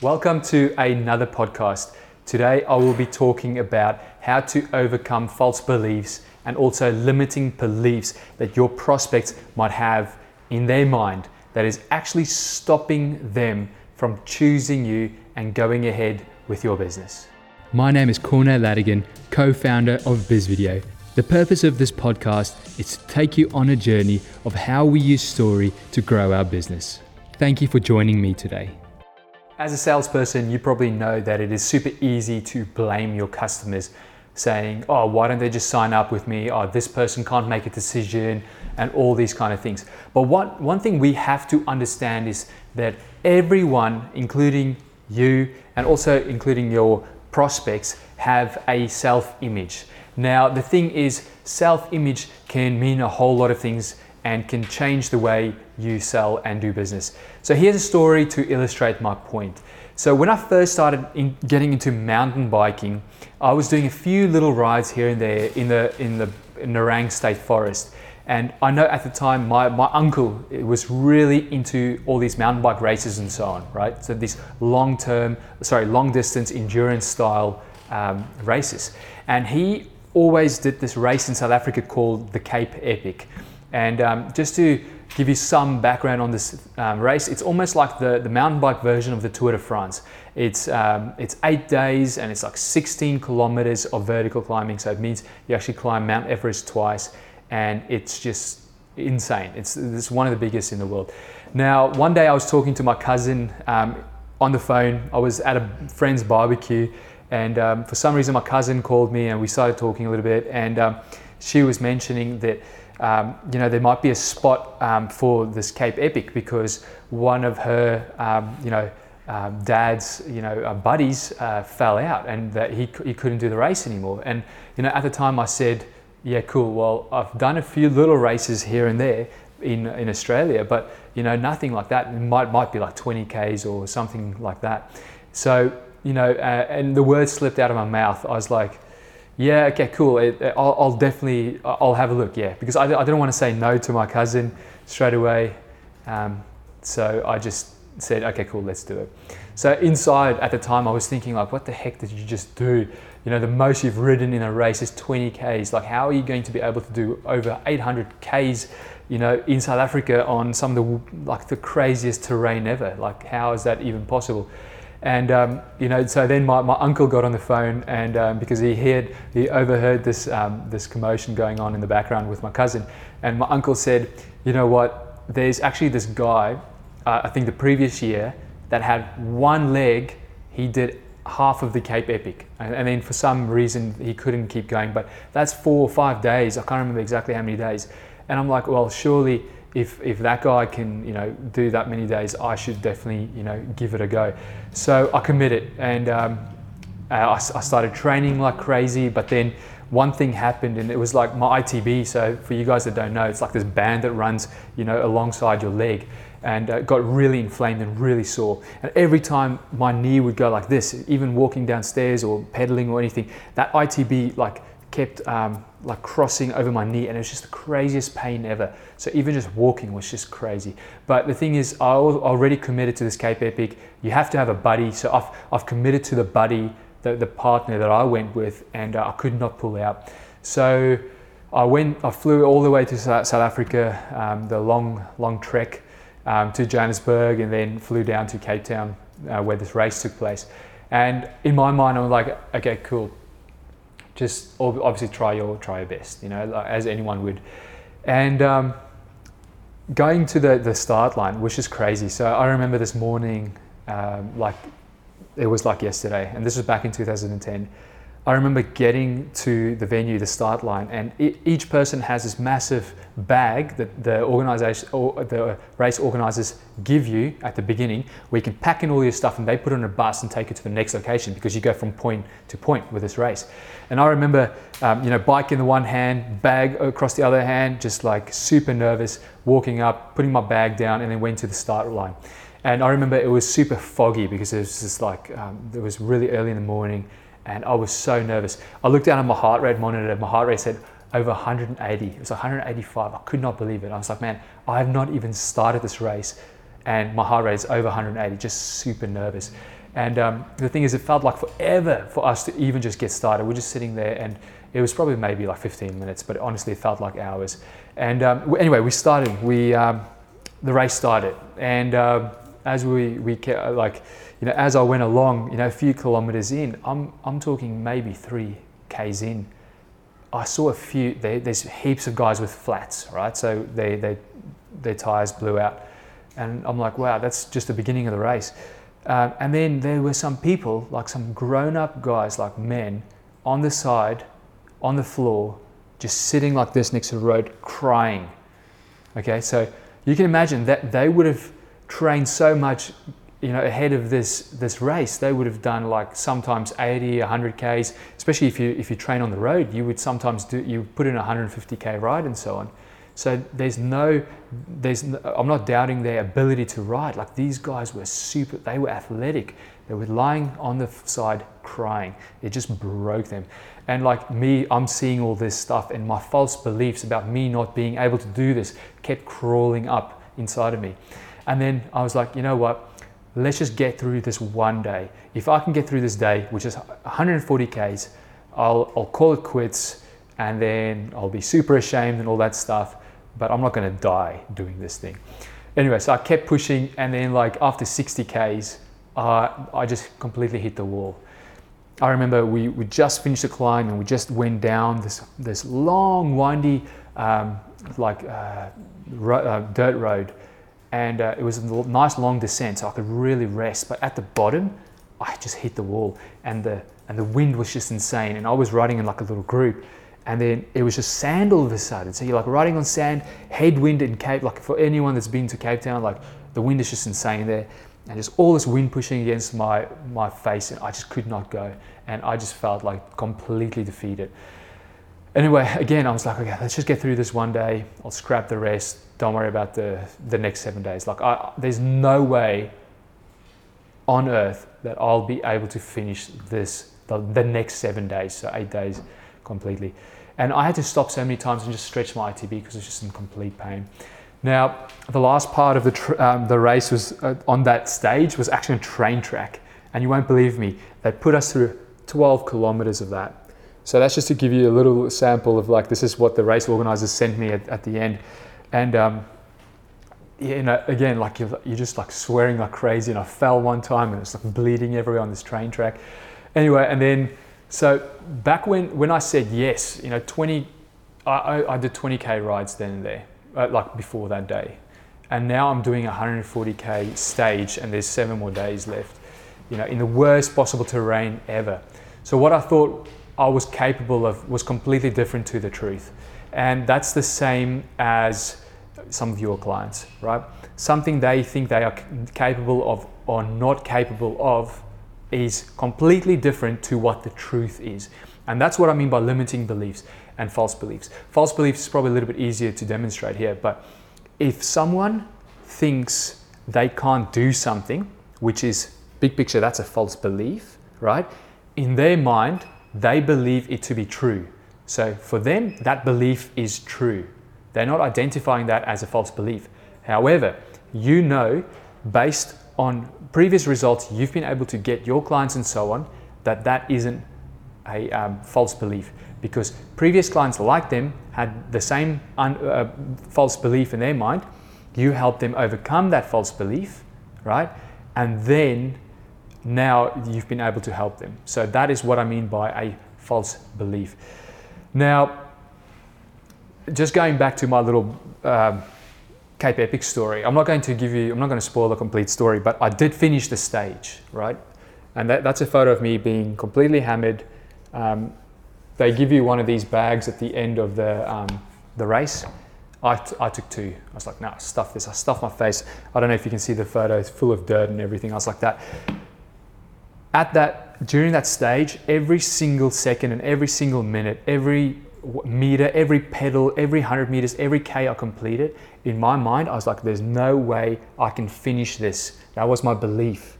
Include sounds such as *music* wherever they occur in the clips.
Welcome to another podcast. Today I will be talking about how to overcome false beliefs and also limiting beliefs that your prospects might have in their mind that is actually stopping them from choosing you and going ahead with your business. My name is Cornell Ladigan, co founder of BizVideo. The purpose of this podcast is to take you on a journey of how we use story to grow our business. Thank you for joining me today. As a salesperson, you probably know that it is super easy to blame your customers, saying, Oh, why don't they just sign up with me? Oh, this person can't make a decision, and all these kind of things. But what, one thing we have to understand is that everyone, including you and also including your prospects, have a self image. Now, the thing is, self image can mean a whole lot of things and can change the way you sell and do business. So, here's a story to illustrate my point. So, when I first started in getting into mountain biking, I was doing a few little rides here and there in the in the Nerang State Forest. And I know at the time my, my uncle was really into all these mountain bike races and so on, right? So these long term, sorry, long distance endurance style um, races. And he always did this race in South Africa called the Cape Epic. And um, just to give you some background on this um, race, it's almost like the, the mountain bike version of the Tour de France. It's, um, it's eight days and it's like 16 kilometers of vertical climbing. So it means you actually climb Mount Everest twice and it's just insane. It's, it's one of the biggest in the world. Now, one day I was talking to my cousin um, on the phone. I was at a friend's barbecue, and um, for some reason, my cousin called me and we started talking a little bit. And um, she was mentioning that. Um, you know, there might be a spot um, for this Cape Epic because one of her, um, you know, dad's, you know, uh, buddies uh, fell out and that he, he couldn't do the race anymore. And, you know, at the time I said, yeah, cool. Well, I've done a few little races here and there in, in Australia, but you know, nothing like that. It might, might be like 20 Ks or something like that. So, you know, uh, and the words slipped out of my mouth. I was like, yeah, okay, cool. It, I'll, I'll, definitely, I'll have a look. Yeah. Because I, I didn't want to say no to my cousin straight away. Um, so I just said, okay, cool, let's do it. So inside at the time, I was thinking like, what the heck did you just do? You know, the most you've ridden in a race is 20 Ks. Like, how are you going to be able to do over 800 Ks, you know, in South Africa on some of the, like the craziest terrain ever? Like, how is that even possible? And um, you know, so then my, my uncle got on the phone, and um, because he heard, he overheard this um, this commotion going on in the background with my cousin, and my uncle said, you know what? There's actually this guy uh, I think the previous year that had one leg. He did half of the Cape Epic, and, and, then for some reason he couldn't keep going. But that's four or five days. I can't remember exactly how many days. And I'm like, well, surely if if that guy can you know do that many days, I should definitely you know give it a go. So I committed, and um, I, I started training like crazy. But then one thing happened and it was like my ITB. So for you guys that don't know, it's like this band that runs, you know, alongside your leg and uh, got really inflamed and really sore. And every time my knee would go like this, even walking downstairs or pedaling or anything, that ITB like kept um, like crossing over my knee, and it was just the craziest pain ever. So even just walking was just crazy. But the thing is, I already committed to this Cape Epic. You have to have a buddy, so I've I've committed to the buddy, the, the partner that I went with, and uh, I could not pull out. So. I went, I flew all the way to South Africa, um, the long, long trek, um, to Johannesburg and then flew down to Cape Town uh, where this race took place. And in my mind, I'm like, okay, cool. Just obviously try your try your best, you know, as anyone would. And um, going to the, the start line, which is crazy. So I remember this morning, um, like it was like yesterday, and this was back in 2010. I remember getting to the venue, the start line, and each person has this massive bag that the organization or the race organizers give you at the beginning, where you can pack in all your stuff, and they put it on a bus and take it to the next location because you go from point to point with this race. And I remember, um, you know, bike in the one hand, bag across the other hand, just like super nervous, walking up, putting my bag down, and then went to the start line. And I remember it was super foggy because it was just like um, it was really early in the morning and I was so nervous. I looked down at my heart rate monitor, my heart rate said over 180. It was 185. I could not believe it. I was like, man, I have not even started this race and my heart rate is over 180, just super nervous. And um, the thing is, it felt like forever for us to even just get started. We're just sitting there, and it was probably maybe like 15 minutes, but honestly, it felt like hours. And um, anyway, we started. We um, the race started, and uh, as we we kept, like you know as I went along, you know, a few kilometers in, I'm I'm talking maybe three k's in. I saw a few. They, there's heaps of guys with flats, right? So they, they their tires blew out, and I'm like, wow, that's just the beginning of the race. Um, and then there were some people, like some grown-up guys, like men, on the side, on the floor, just sitting like this next to the road, crying. Okay, so you can imagine that they would have trained so much you know ahead of this this race they would have done like sometimes 80 100 k's especially if you if you train on the road you would sometimes do you put in a 150k ride and so on. So there's no there's no, i'm not doubting their ability to ride. Like these guys were super they were athletic. They were lying on the side crying. It just broke them. And like me i'm seeing all this stuff and my false beliefs about me not being able to do this kept crawling up inside of me. And then i was like you know what let's just get through this one day. If I can get through this day, which is 140 Ks, I'll, I'll call it quits and then I'll be super ashamed and all that stuff, but I'm not gonna die doing this thing. Anyway, so I kept pushing and then like after 60 Ks, uh, I just completely hit the wall. I remember we, we just finished the climb and we just went down this, this long, windy, um, like uh, ro- uh, dirt road and uh, it was a nice long descent, so I could really rest. But at the bottom, I just hit the wall, and the and the wind was just insane. And I was riding in like a little group, and then it was just sand all of a sudden. So you're like riding on sand, headwind in Cape. Like for anyone that's been to Cape Town, like the wind is just insane there, and just all this wind pushing against my my face, and I just could not go, and I just felt like completely defeated. Anyway, *laughs* again, I was like, okay, let's just get through this one day. I'll scrap the rest don't worry about the, the next seven days. Like, I, there's no way on earth that I'll be able to finish this the, the next seven days, so eight days completely. And I had to stop so many times and just stretch my ITB because it was just in complete pain. Now, the last part of the, tr- um, the race was uh, on that stage was actually a train track. And you won't believe me, they put us through 12 kilometers of that. So that's just to give you a little sample of like, this is what the race organizers sent me at, at the end. And um, you know, again, like you're, you're just like swearing like crazy. And I fell one time and it's like bleeding everywhere on this train track. Anyway, and then so back when when I said yes, you know, 20, I, I did 20k rides then and there, uh, like before that day, and now I'm doing 140k stage, and there's seven more days left. You know, in the worst possible terrain ever. So what I thought I was capable of was completely different to the truth. And that's the same as some of your clients, right? Something they think they are capable of or not capable of is completely different to what the truth is. And that's what I mean by limiting beliefs and false beliefs. False beliefs is probably a little bit easier to demonstrate here, but if someone thinks they can't do something, which is big picture, that's a false belief, right? In their mind, they believe it to be true. So for them, that belief is true. They're not identifying that as a false belief. However, you know, based on previous results you've been able to get your clients and so on, that that isn't a um, false belief because previous clients like them had the same un- uh, false belief in their mind. You helped them overcome that false belief, right? And then now you've been able to help them. So that is what I mean by a false belief. Now, just going back to my little um, Cape Epic story, I'm not going to give you, I'm not going to spoil the complete story, but I did finish the stage, right? And that, that's a photo of me being completely hammered. Um, they give you one of these bags at the end of the, um, the race. I, t- I took two. I was like, no, stuff this. I stuffed my face. I don't know if you can see the photo, it's full of dirt and everything else like that. At that during that stage, every single second and every single minute, every meter, every pedal, every 100 meters, every K I completed, in my mind, I was like, there's no way I can finish this. That was my belief.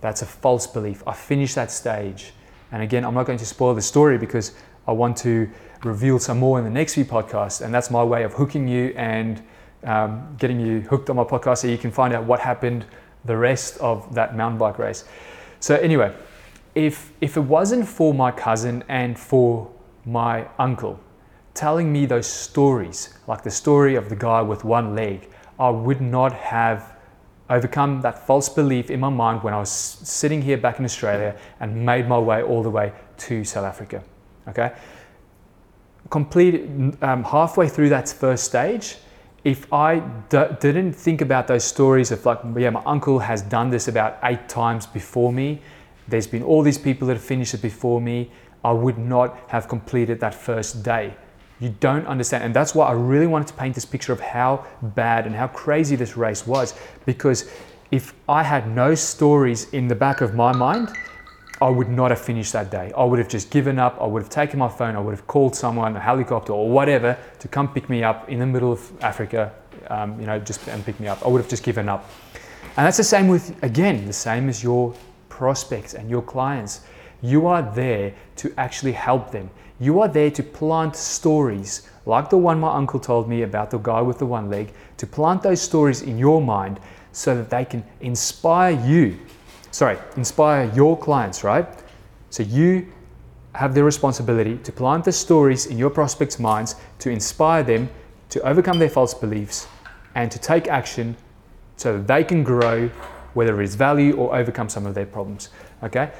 That's a false belief. I finished that stage. And again, I'm not going to spoil the story because I want to reveal some more in the next few podcasts. And that's my way of hooking you and um, getting you hooked on my podcast so you can find out what happened the rest of that mountain bike race. So anyway, if if it wasn't for my cousin and for my uncle telling me those stories, like the story of the guy with one leg, I would not have overcome that false belief in my mind when I was sitting here back in Australia and made my way all the way to South Africa. Okay, complete um, halfway through that first stage. If I d- didn't think about those stories of like, yeah, my uncle has done this about eight times before me. There's been all these people that have finished it before me. I would not have completed that first day. You don't understand. And that's why I really wanted to paint this picture of how bad and how crazy this race was. Because if I had no stories in the back of my mind, I would not have finished that day. I would have just given up. I would have taken my phone. I would have called someone, a helicopter or whatever, to come pick me up in the middle of Africa, um, you know, just and pick me up. I would have just given up. And that's the same with, again, the same as your prospects and your clients. You are there to actually help them. You are there to plant stories like the one my uncle told me about the guy with the one leg, to plant those stories in your mind so that they can inspire you. Sorry, inspire your clients, right? So you have the responsibility to plant the stories in your prospects' minds to inspire them to overcome their false beliefs and to take action so that they can grow, whether it is value or overcome some of their problems. Okay?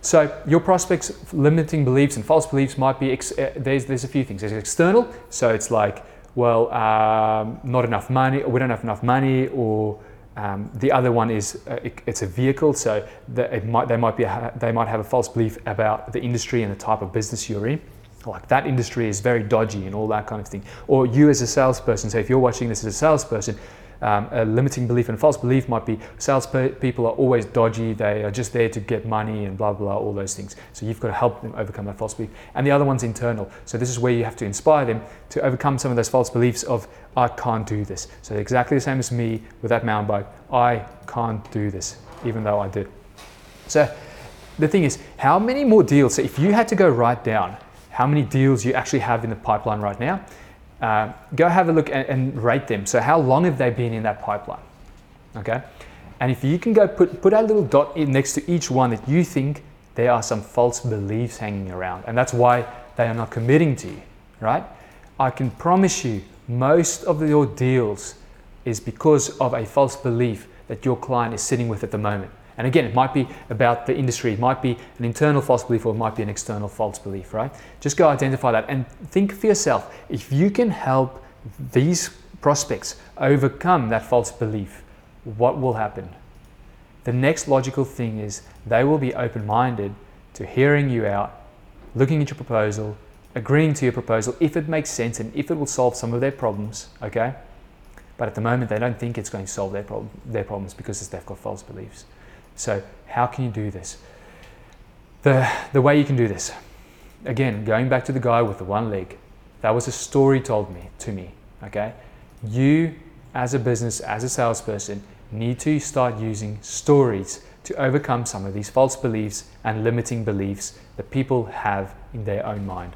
So your prospects' limiting beliefs and false beliefs might be ex- uh, there's there's a few things. There's external, so it's like well, um, not enough money, or we don't have enough money, or um, the other one is uh, it, it's a vehicle, so it might they might be they might have a false belief about the industry and the type of business you're in. Like that industry is very dodgy and all that kind of thing. Or you as a salesperson, so if you're watching this as a salesperson, um, a limiting belief and false belief might be salespeople are always dodgy, they are just there to get money and blah, blah, all those things. So you've got to help them overcome that false belief. And the other one's internal. So this is where you have to inspire them to overcome some of those false beliefs of, I can't do this. So exactly the same as me with that mountain bike. I can't do this, even though I did. So the thing is, how many more deals, so if you had to go write down how many deals you actually have in the pipeline right now, uh, go have a look and, and, rate them. So how long have they been in that pipeline? Okay, and if you can go put put a little dot next to each one that you think there are some false beliefs hanging around, and that's why they are not committing to you, right? I can promise you, most of your deals is because of a false belief that your client is sitting with at the moment. And again, it might be about the industry, it might be an internal false belief, or it might be an external false belief, right? Just go identify that and think for yourself if you can help these prospects overcome that false belief, what will happen? The next logical thing is they will be open minded to hearing you out, looking at your proposal, agreeing to your proposal if it makes sense and if it will solve some of their problems, okay? But at the moment, they don't think it's going to solve their, problem, their problems because they've got false beliefs. So, how can you do this? The, the way you can do this, again, going back to the guy with the one leg, that was a story told me to me. Okay, you as a business, as a salesperson, need to start using stories to overcome some of these false beliefs and limiting beliefs that people have in their own mind.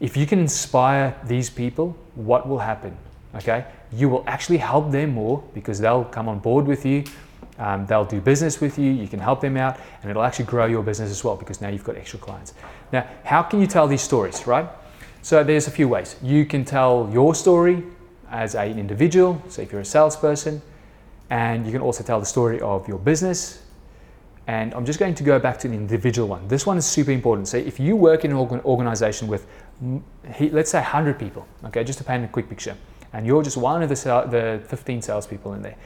If you can inspire these people, what will happen? Okay, you will actually help them more because they'll come on board with you um, they'll do business with you, you can help them out, and it'll actually grow your business as well because now you've got extra clients. Now, how can you tell these stories, right? So there's a few ways. You can tell your story as an individual, so if you're a salesperson, and you can also tell the story of your business. And I'm just going to go back to the individual one. This one is super important. So if you work in an organization with, let's say, 100 people, okay, just to paint a quick picture, and you're just one of the, the 15 salespeople in there,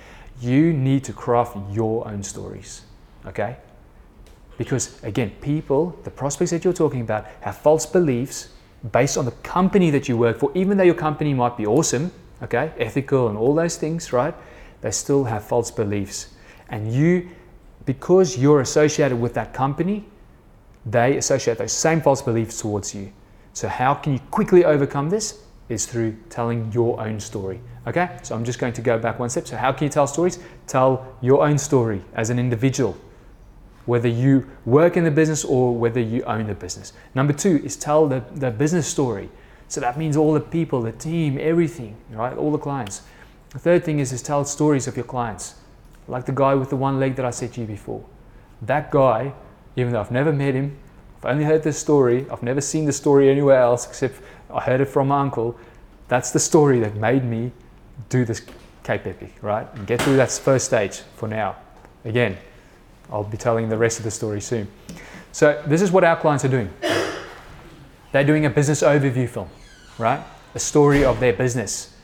you need to craft your own stories, okay? Because again, people, the prospects that you're talking about, have false beliefs based on the company that you work for, even though your company might be awesome, okay, ethical and all those things, right? They still have false beliefs. And you, because you're associated with that company, they associate those same false beliefs towards you. So, how can you quickly overcome this? Is through telling your own story. Okay, so I'm just going to go back one step. So, how can you tell stories? Tell your own story as an individual, whether you work in the business or whether you own the business. Number two is tell the, the business story. So, that means all the people, the team, everything, right? All the clients. The third thing is, is tell stories of your clients. Like the guy with the one leg that I said to you before. That guy, even though I've never met him, I've only heard this story, I've never seen the story anywhere else except I heard it from my uncle. That's the story that made me do this Cape Epic, right? And get through that first stage for now. Again, I'll be telling the rest of the story soon. So, this is what our clients are doing. They're doing a business overview film, right? A story of their business.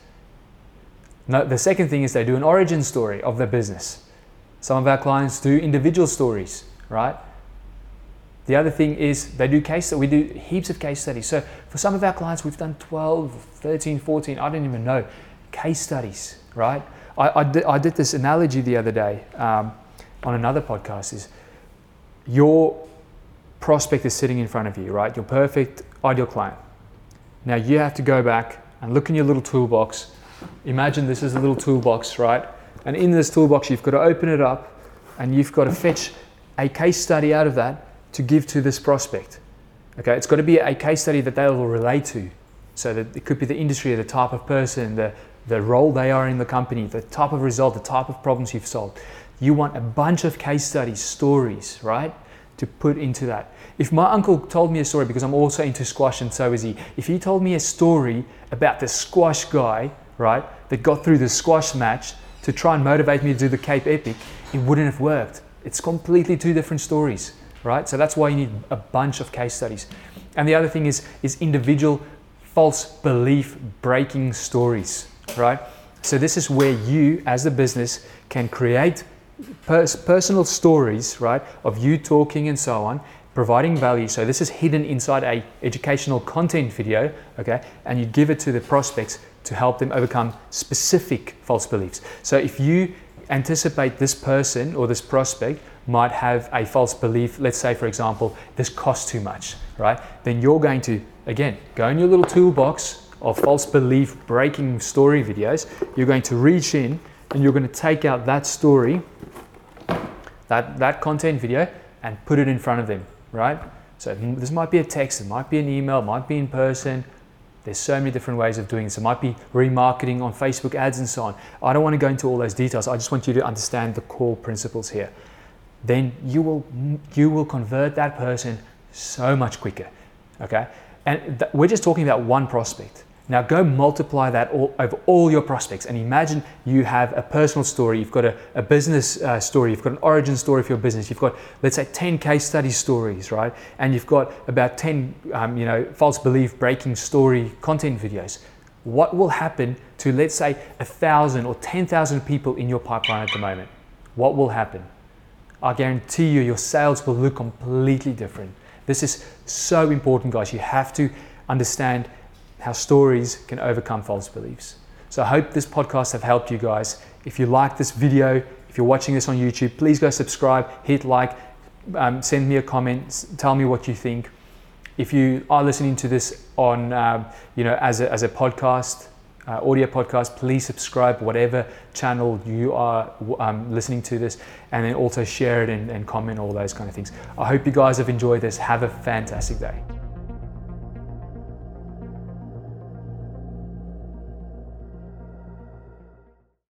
Now, the second thing is they do an origin story of their business. Some of our clients do individual stories, right? The other thing is they do case we do heaps of case studies. So for some of our clients, we've done 12, 13, 14, I don't even know, case studies, right? I, I, did, I did this analogy the other day um, on another podcast is your prospect is sitting in front of you, right? Your perfect ideal client. Now you have to go back and look in your little toolbox. Imagine this is a little toolbox, right? And in this toolbox, you've got to open it up and you've got to fetch a case study out of that to give to this prospect. Okay, it's got to be a case study that they will relate to. So that it could be the industry, the type of person, the, the role they are in the company, the type of result, the type of problems you've solved. You want a bunch of case studies, stories, right? To put into that. If my uncle told me a story, because I'm also into squash and so is he, if he told me a story about the squash guy, right, that got through the squash match to try and motivate me to do the Cape Epic, it wouldn't have worked. It's completely two different stories, right? So that's why you need a bunch of case studies. And the other thing is, is individual false belief breaking stories, right? So this is where you, as the business, can create pers- personal stories, right, of you talking and so on, providing value. So this is hidden inside a educational content video, okay, and you give it to the prospects to help them overcome specific false beliefs. So if you anticipate this person or this prospect might have a false belief, let's say for example, this costs too much, right? Then you're going to again go in your little toolbox of false belief breaking story videos. You're going to reach in and you're going to take out that story, that, that content video, and put it in front of them, right? So this might be a text, it might be an email, it might be in person, there's so many different ways of doing this. It might be remarketing on Facebook ads and so on. I don't want to go into all those details. I just want you to understand the core principles here. Then you will you will convert that person so much quicker. Okay? And th- we're just talking about one prospect. Now go multiply that all, over all your prospects and imagine you have a personal story, you've got a, a business uh, story, you've got an origin story for your business, you've got, let's say, 10 case study stories, right? And you've got about 10, um, you know, false belief breaking story content videos. What will happen to, let's say, a thousand or 10,000 people in your pipeline at the moment? What will happen? I guarantee you, your sales will look completely different. This is so important, guys. You have to understand how stories can overcome false beliefs. So I hope this podcast have helped you guys. If you like this video, if you're watching this on YouTube, please go subscribe, hit like, um, send me a comment, tell me what you think. If you are listening to this on, um, you know, as a, as a podcast, uh, audio podcast, please subscribe, whatever channel you are um, listening to this, and then also share it and, and comment all those kind of things. I hope you guys have enjoyed this. Have a fantastic day.